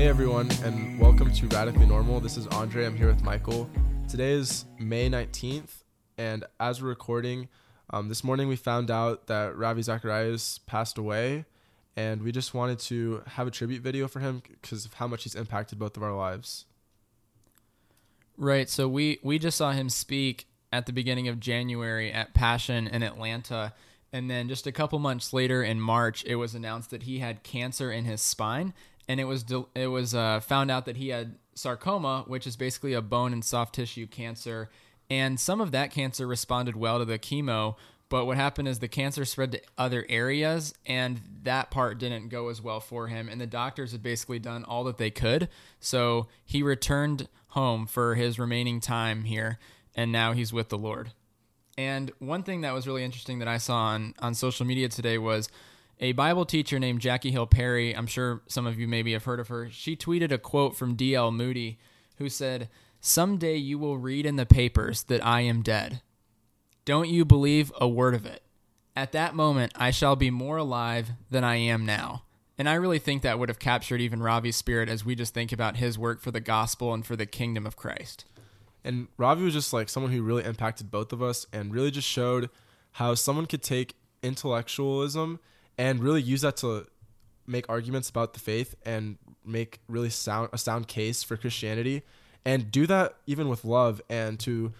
Hey everyone, and welcome to Radically Normal. This is Andre. I'm here with Michael. Today is May 19th, and as we're recording, um, this morning we found out that Ravi Zacharias passed away, and we just wanted to have a tribute video for him because of how much he's impacted both of our lives. Right. So we we just saw him speak at the beginning of January at Passion in Atlanta, and then just a couple months later in March, it was announced that he had cancer in his spine, and it was it was uh, found out that he had sarcoma, which is basically a bone and soft tissue cancer, and some of that cancer responded well to the chemo. But what happened is the cancer spread to other areas, and that part didn't go as well for him. And the doctors had basically done all that they could. So he returned home for his remaining time here, and now he's with the Lord. And one thing that was really interesting that I saw on, on social media today was a Bible teacher named Jackie Hill Perry. I'm sure some of you maybe have heard of her. She tweeted a quote from D.L. Moody, who said, Someday you will read in the papers that I am dead. Don't you believe a word of it? At that moment, I shall be more alive than I am now. And I really think that would have captured even Ravi's spirit as we just think about his work for the gospel and for the kingdom of Christ. And Ravi was just like someone who really impacted both of us and really just showed how someone could take intellectualism and really use that to make arguments about the faith and make really sound a sound case for Christianity and do that even with love and to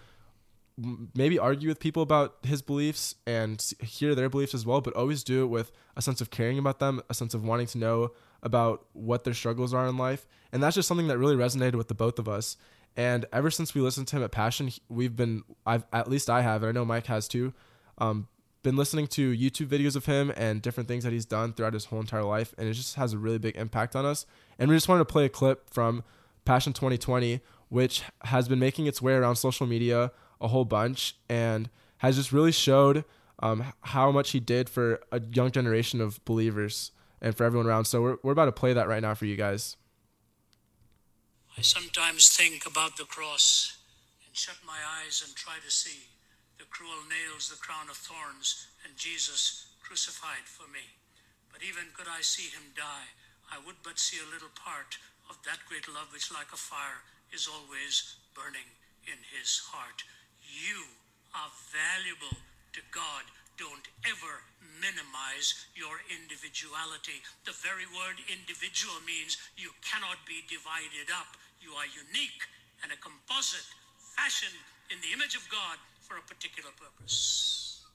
maybe argue with people about his beliefs and hear their beliefs as well but always do it with a sense of caring about them a sense of wanting to know about what their struggles are in life. And that's just something that really resonated with the both of us. And ever since we listened to him at passion we've been i've at least i have and i know mike has too um, been listening to YouTube videos of him and different things that he's done throughout his whole entire life, and it just has a really big impact on us. And we just wanted to play a clip from Passion 2020, which has been making its way around social media a whole bunch and has just really showed um, how much he did for a young generation of believers and for everyone around. So we're, we're about to play that right now for you guys. I sometimes think about the cross and shut my eyes and try to see the cruel nails, the crown of thorns, and Jesus crucified for me. But even could I see him die, I would but see a little part of that great love which, like a fire, is always burning in his heart. You are valuable to God. Don't ever minimize your individuality. The very word individual means you cannot be divided up. You are unique and a composite fashioned in the image of God for a particular purpose.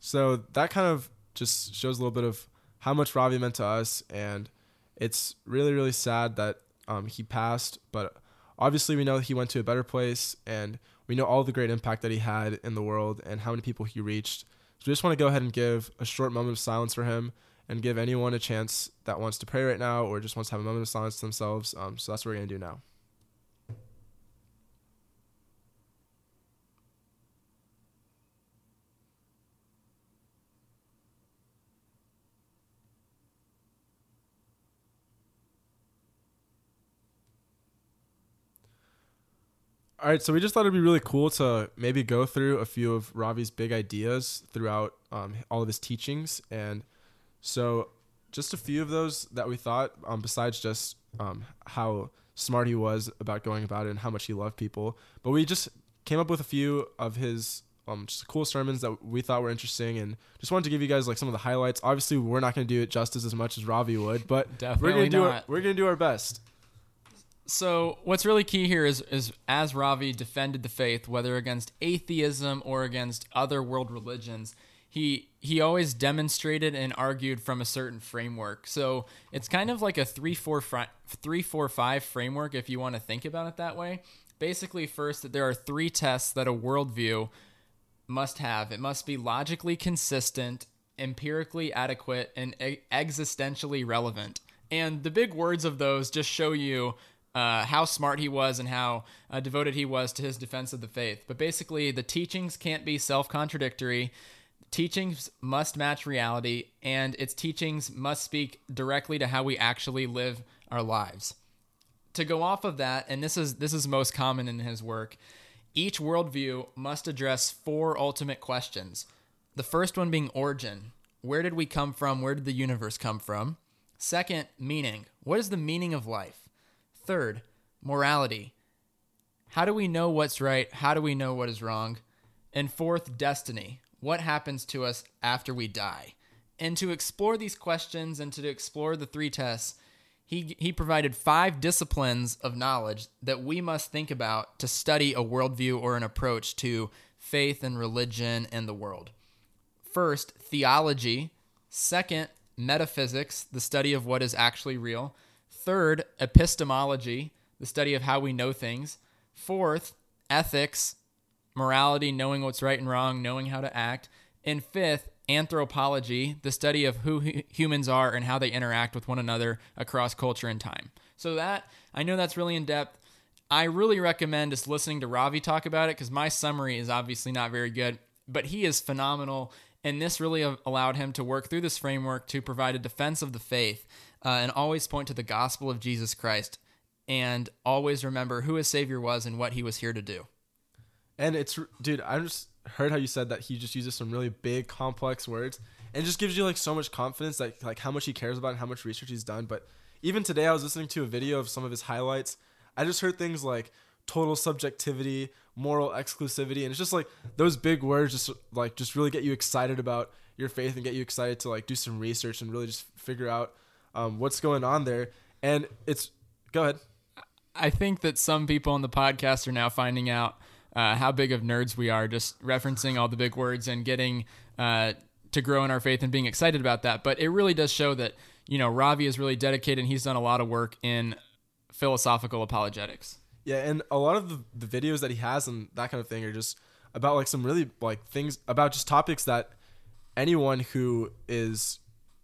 So that kind of just shows a little bit of how much Ravi meant to us, and it's really, really sad that um, he passed. But obviously, we know he went to a better place, and we know all the great impact that he had in the world and how many people he reached. So we just want to go ahead and give a short moment of silence for him and give anyone a chance that wants to pray right now or just wants to have a moment of silence to themselves. Um, so that's what we're going to do now. All right, so we just thought it'd be really cool to maybe go through a few of Ravi's big ideas throughout um, all of his teachings, and so just a few of those that we thought, um, besides just um, how smart he was about going about it and how much he loved people, but we just came up with a few of his um, just cool sermons that we thought were interesting, and just wanted to give you guys like some of the highlights. Obviously, we're not going to do it justice as much as Ravi would, but we're going to do our, we're going to do our best. So what's really key here is is as Ravi defended the faith, whether against atheism or against other world religions, he he always demonstrated and argued from a certain framework. So it's kind of like a three four five framework if you want to think about it that way. Basically, first that there are three tests that a worldview must have. It must be logically consistent, empirically adequate, and existentially relevant. And the big words of those just show you uh, how smart he was and how uh, devoted he was to his defense of the faith. But basically, the teachings can't be self contradictory. Teachings must match reality, and its teachings must speak directly to how we actually live our lives. To go off of that, and this is this is most common in his work, each worldview must address four ultimate questions. The first one being origin. Where did we come from? Where did the universe come from? Second, meaning. What is the meaning of life? Third, morality. How do we know what's right? How do we know what is wrong? And fourth, destiny. What happens to us after we die? And to explore these questions and to explore the three tests, he, he provided five disciplines of knowledge that we must think about to study a worldview or an approach to faith and religion and the world. First, theology. Second, metaphysics, the study of what is actually real. Third, epistemology, the study of how we know things. Fourth, ethics, morality, knowing what's right and wrong, knowing how to act. And fifth, anthropology, the study of who hu- humans are and how they interact with one another across culture and time. So that I know that's really in depth. I really recommend just listening to Ravi talk about it because my summary is obviously not very good, but he is phenomenal. And this really allowed him to work through this framework to provide a defense of the faith uh, and always point to the gospel of Jesus Christ and always remember who his Savior was and what he was here to do. And it's, dude, I just heard how you said that he just uses some really big, complex words and just gives you like so much confidence that like how much he cares about and how much research he's done. But even today, I was listening to a video of some of his highlights. I just heard things like total subjectivity, moral exclusivity, and it's just like those big words just like just really get you excited about your faith and get you excited to like do some research and really just figure out um, what's going on there. And it's go ahead. I think that some people on the podcast are now finding out uh, how big of nerds we are, just referencing all the big words and getting uh, to grow in our faith and being excited about that. But it really does show that you know Ravi is really dedicated and he's done a lot of work in philosophical apologetics. Yeah, and a lot of the, the videos that he has and that kind of thing are just about like some really like things about just topics that anyone who is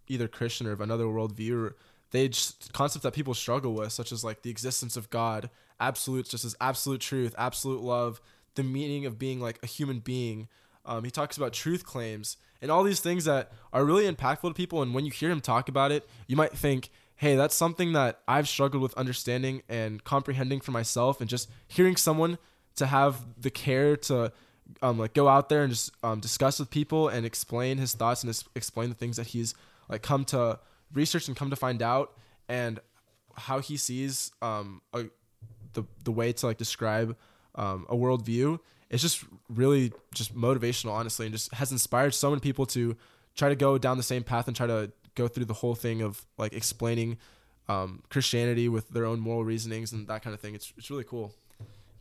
either Christian or of another worldview, they just concepts that people struggle with, such as like the existence of God, absolutes, just as absolute truth, absolute love, the meaning of being like a human being. Um, he talks about truth claims and all these things that are really impactful to people. And when you hear him talk about it, you might think, hey, that's something that I've struggled with understanding and comprehending for myself. And just hearing someone to have the care to um, like go out there and just um, discuss with people and explain his thoughts and explain the things that he's like come to research and come to find out and how he sees um, a, the the way to like describe um, a worldview. It's just really just motivational, honestly, and just has inspired so many people to try to go down the same path and try to go through the whole thing of like explaining um, Christianity with their own moral reasonings and that kind of thing. It's it's really cool.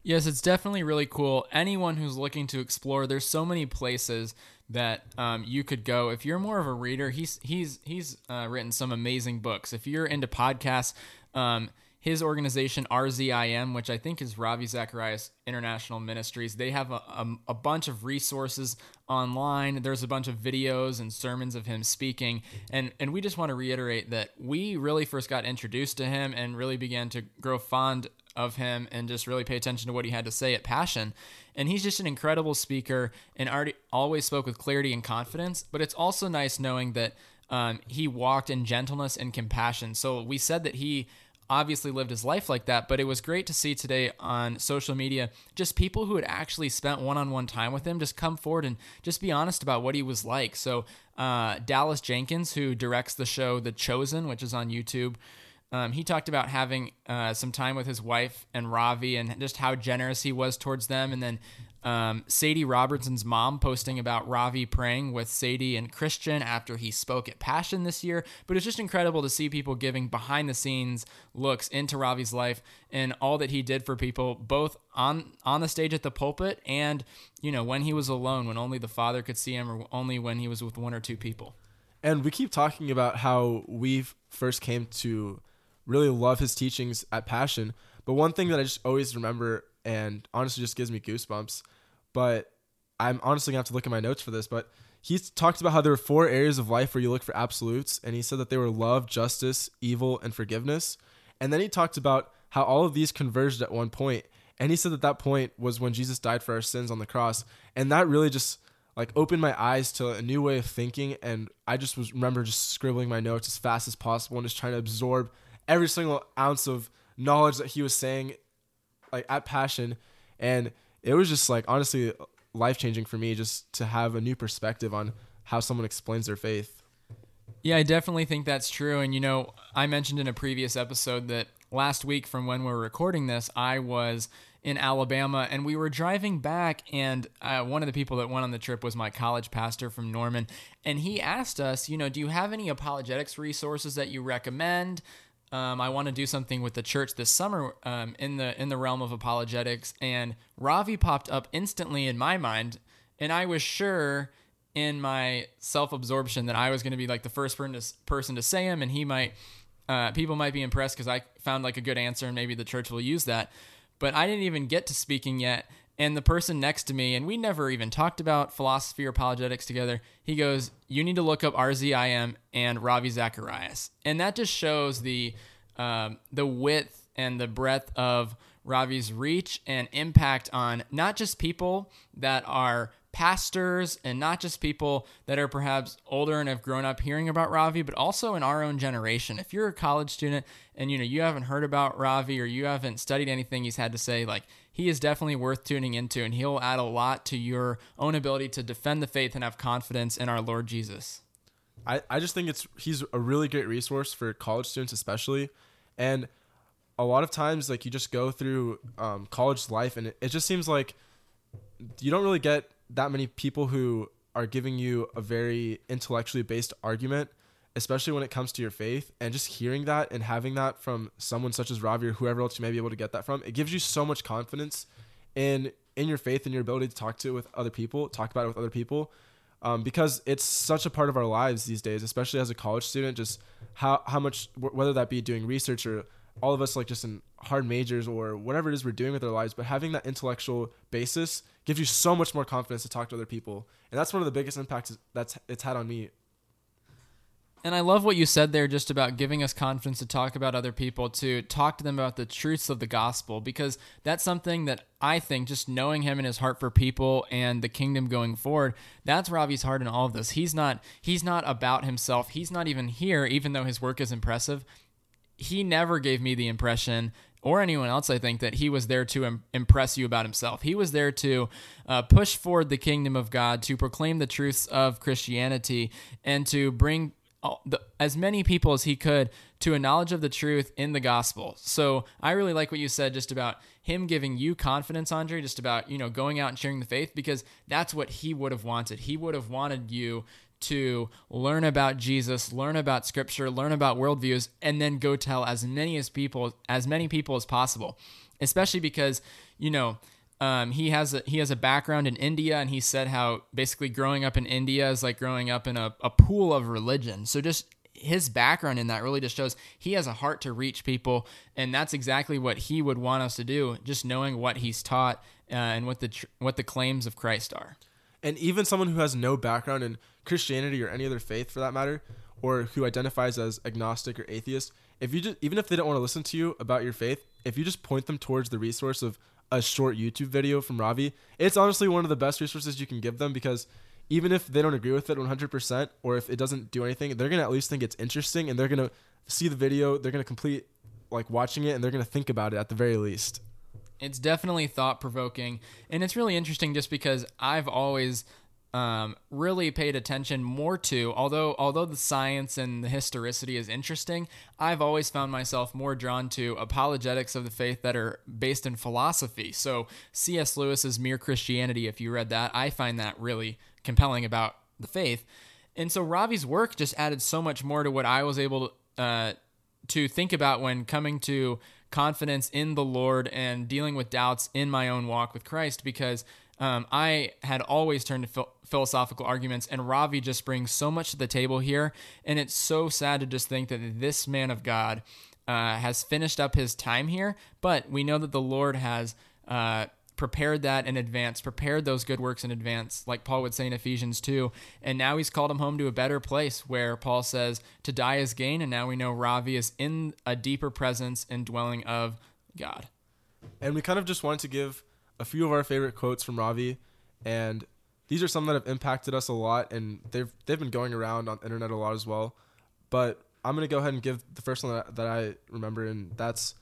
Yes, it's definitely really cool. Anyone who's looking to explore, there's so many places that um, you could go. If you're more of a reader, he's he's he's uh, written some amazing books. If you're into podcasts, um, his organization RZIM, which I think is Ravi Zacharias International Ministries, they have a, a, a, bunch of resources online. There's a bunch of videos and sermons of him speaking, and and we just want to reiterate that we really first got introduced to him and really began to grow fond of him and just really pay attention to what he had to say at Passion. And he's just an incredible speaker and already always spoke with clarity and confidence. But it's also nice knowing that um, he walked in gentleness and compassion. So we said that he obviously lived his life like that, but it was great to see today on social media just people who had actually spent one on one time with him just come forward and just be honest about what he was like. So, uh, Dallas Jenkins, who directs the show The Chosen, which is on YouTube, um, he talked about having uh, some time with his wife and Ravi and just how generous he was towards them. And then um, Sadie Robertson's mom posting about Ravi praying with Sadie and Christian after he spoke at Passion this year. But it's just incredible to see people giving behind the scenes looks into Ravi's life and all that he did for people, both on on the stage at the pulpit and you know when he was alone, when only the Father could see him, or only when he was with one or two people. And we keep talking about how we first came to really love his teachings at Passion. But one thing that I just always remember and honestly just gives me goosebumps but I'm honestly gonna have to look at my notes for this. But he talked about how there were four areas of life where you look for absolutes, and he said that they were love, justice, evil, and forgiveness. And then he talked about how all of these converged at one point, and he said that that point was when Jesus died for our sins on the cross, and that really just like opened my eyes to a new way of thinking. And I just was remember just scribbling my notes as fast as possible and just trying to absorb every single ounce of knowledge that he was saying, like at Passion, and it was just like honestly life changing for me just to have a new perspective on how someone explains their faith. Yeah, I definitely think that's true. And, you know, I mentioned in a previous episode that last week from when we are recording this, I was in Alabama and we were driving back. And uh, one of the people that went on the trip was my college pastor from Norman. And he asked us, you know, do you have any apologetics resources that you recommend? Um, I want to do something with the church this summer um, in the in the realm of apologetics, and Ravi popped up instantly in my mind, and I was sure in my self absorption that I was going to be like the first person to, person to say him, and he might, uh, people might be impressed because I found like a good answer, and maybe the church will use that. But I didn't even get to speaking yet. And the person next to me, and we never even talked about philosophy or apologetics together, he goes, You need to look up RZIM and Ravi Zacharias. And that just shows the, um, the width and the breadth of Ravi's reach and impact on not just people that are pastors and not just people that are perhaps older and have grown up hearing about Ravi, but also in our own generation. If you're a college student and you know you haven't heard about Ravi or you haven't studied anything he's had to say, like he is definitely worth tuning into and he'll add a lot to your own ability to defend the faith and have confidence in our Lord Jesus. I, I just think it's he's a really great resource for college students especially. And a lot of times like you just go through um, college life and it, it just seems like you don't really get that many people who are giving you a very intellectually based argument, especially when it comes to your faith. And just hearing that and having that from someone such as Ravi or whoever else you may be able to get that from, it gives you so much confidence in in your faith and your ability to talk to it with other people, talk about it with other people. Um, because it's such a part of our lives these days, especially as a college student. Just how how much whether that be doing research or all of us like just in hard majors or whatever it is we're doing with our lives, but having that intellectual basis gives you so much more confidence to talk to other people. And that's one of the biggest impacts that's it's had on me. And I love what you said there just about giving us confidence to talk about other people, to talk to them about the truths of the gospel, because that's something that I think just knowing him and his heart for people and the kingdom going forward, that's Ravi's heart in all of this. He's not he's not about himself. He's not even here, even though his work is impressive he never gave me the impression or anyone else, I think, that he was there to Im- impress you about himself. He was there to uh, push forward the kingdom of God, to proclaim the truths of Christianity, and to bring the, as many people as he could to a knowledge of the truth in the gospel. So I really like what you said just about him giving you confidence, Andre, just about, you know, going out and sharing the faith, because that's what he would have wanted. He would have wanted you to learn about Jesus, learn about scripture, learn about worldviews, and then go tell as many as people as many people as possible. Especially because, you know, um, he has a he has a background in India, and he said how basically growing up in India is like growing up in a, a pool of religion. So just his background in that really just shows he has a heart to reach people, and that's exactly what he would want us to do. Just knowing what he's taught uh, and what the tr- what the claims of Christ are. And even someone who has no background in Christianity or any other faith for that matter, or who identifies as agnostic or atheist, if you just even if they don't want to listen to you about your faith, if you just point them towards the resource of a short YouTube video from Ravi, it's honestly one of the best resources you can give them because even if they don't agree with it 100% or if it doesn't do anything, they're going to at least think it's interesting and they're going to see the video, they're going to complete like watching it and they're going to think about it at the very least. It's definitely thought provoking and it's really interesting just because I've always um, really paid attention more to. Although although the science and the historicity is interesting, I've always found myself more drawn to apologetics of the faith that are based in philosophy. So C.S. Lewis's Mere Christianity, if you read that, I find that really compelling about the faith. And so Ravi's work just added so much more to what I was able to, uh, to think about when coming to confidence in the Lord and dealing with doubts in my own walk with Christ because um, I had always turned to phil- philosophical arguments, and Ravi just brings so much to the table here. And it's so sad to just think that this man of God uh, has finished up his time here, but we know that the Lord has. Uh, prepared that in advance, prepared those good works in advance, like Paul would say in Ephesians 2. And now he's called him home to a better place where Paul says to die is gain. And now we know Ravi is in a deeper presence and dwelling of God. And we kind of just wanted to give a few of our favorite quotes from Ravi, and these are some that have impacted us a lot, and they've they've been going around on the internet a lot as well. But I'm gonna go ahead and give the first one that, that I remember, and that's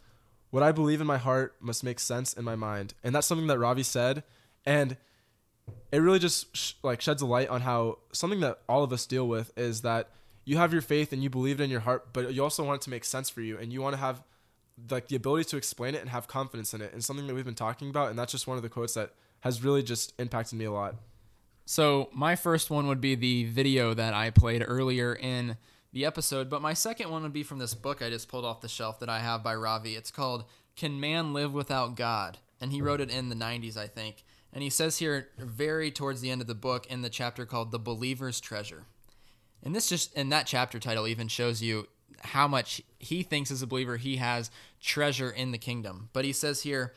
what I believe in my heart must make sense in my mind, and that's something that Ravi said, and it really just sh- like sheds a light on how something that all of us deal with is that you have your faith and you believe it in your heart, but you also want it to make sense for you and you want to have like the ability to explain it and have confidence in it and something that we've been talking about and that's just one of the quotes that has really just impacted me a lot. So, my first one would be the video that I played earlier in the episode, but my second one would be from this book I just pulled off the shelf that I have by Ravi. It's called Can Man Live Without God? And he wrote it in the 90s, I think. And he says here, very towards the end of the book, in the chapter called The Believer's Treasure. And this just, and that chapter title even shows you how much he thinks as a believer he has treasure in the kingdom. But he says here,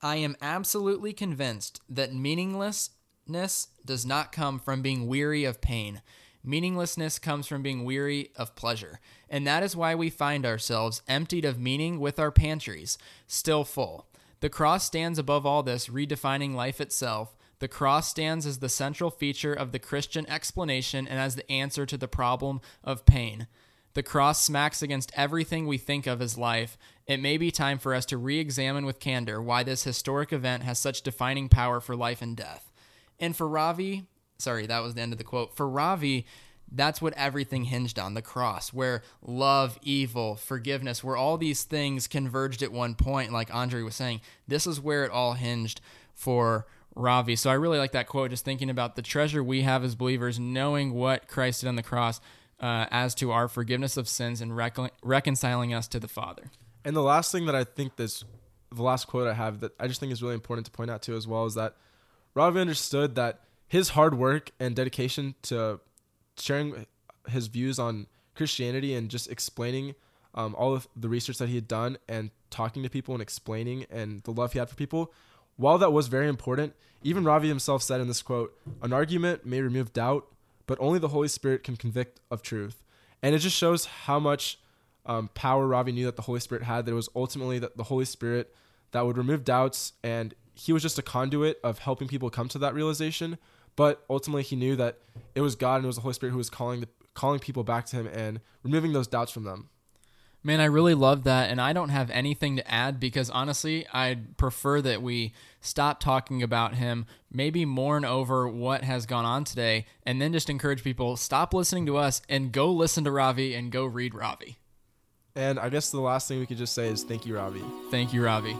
I am absolutely convinced that meaninglessness does not come from being weary of pain. Meaninglessness comes from being weary of pleasure. And that is why we find ourselves emptied of meaning with our pantries still full. The cross stands above all this, redefining life itself. The cross stands as the central feature of the Christian explanation and as the answer to the problem of pain. The cross smacks against everything we think of as life. It may be time for us to re examine with candor why this historic event has such defining power for life and death. And for Ravi, sorry, that was the end of the quote. For Ravi, that's what everything hinged on the cross, where love, evil, forgiveness, where all these things converged at one point, like Andre was saying. This is where it all hinged for Ravi. So I really like that quote, just thinking about the treasure we have as believers, knowing what Christ did on the cross uh, as to our forgiveness of sins and recon- reconciling us to the Father. And the last thing that I think this, the last quote I have that I just think is really important to point out too as well is that Ravi understood that his hard work and dedication to sharing his views on Christianity and just explaining um, all of the research that he had done and talking to people and explaining and the love he had for people. While that was very important, even Ravi himself said in this quote, "An argument may remove doubt, but only the Holy Spirit can convict of truth." And it just shows how much um, power Ravi knew that the Holy Spirit had. That it was ultimately that the Holy Spirit that would remove doubts, and he was just a conduit of helping people come to that realization. But ultimately, he knew that it was God and it was the Holy Spirit who was calling the, calling people back to Him and removing those doubts from them. Man, I really love that. And I don't have anything to add because honestly, I'd prefer that we stop talking about him, maybe mourn over what has gone on today, and then just encourage people stop listening to us and go listen to Ravi and go read Ravi. And I guess the last thing we could just say is thank you, Ravi. Thank you, Ravi.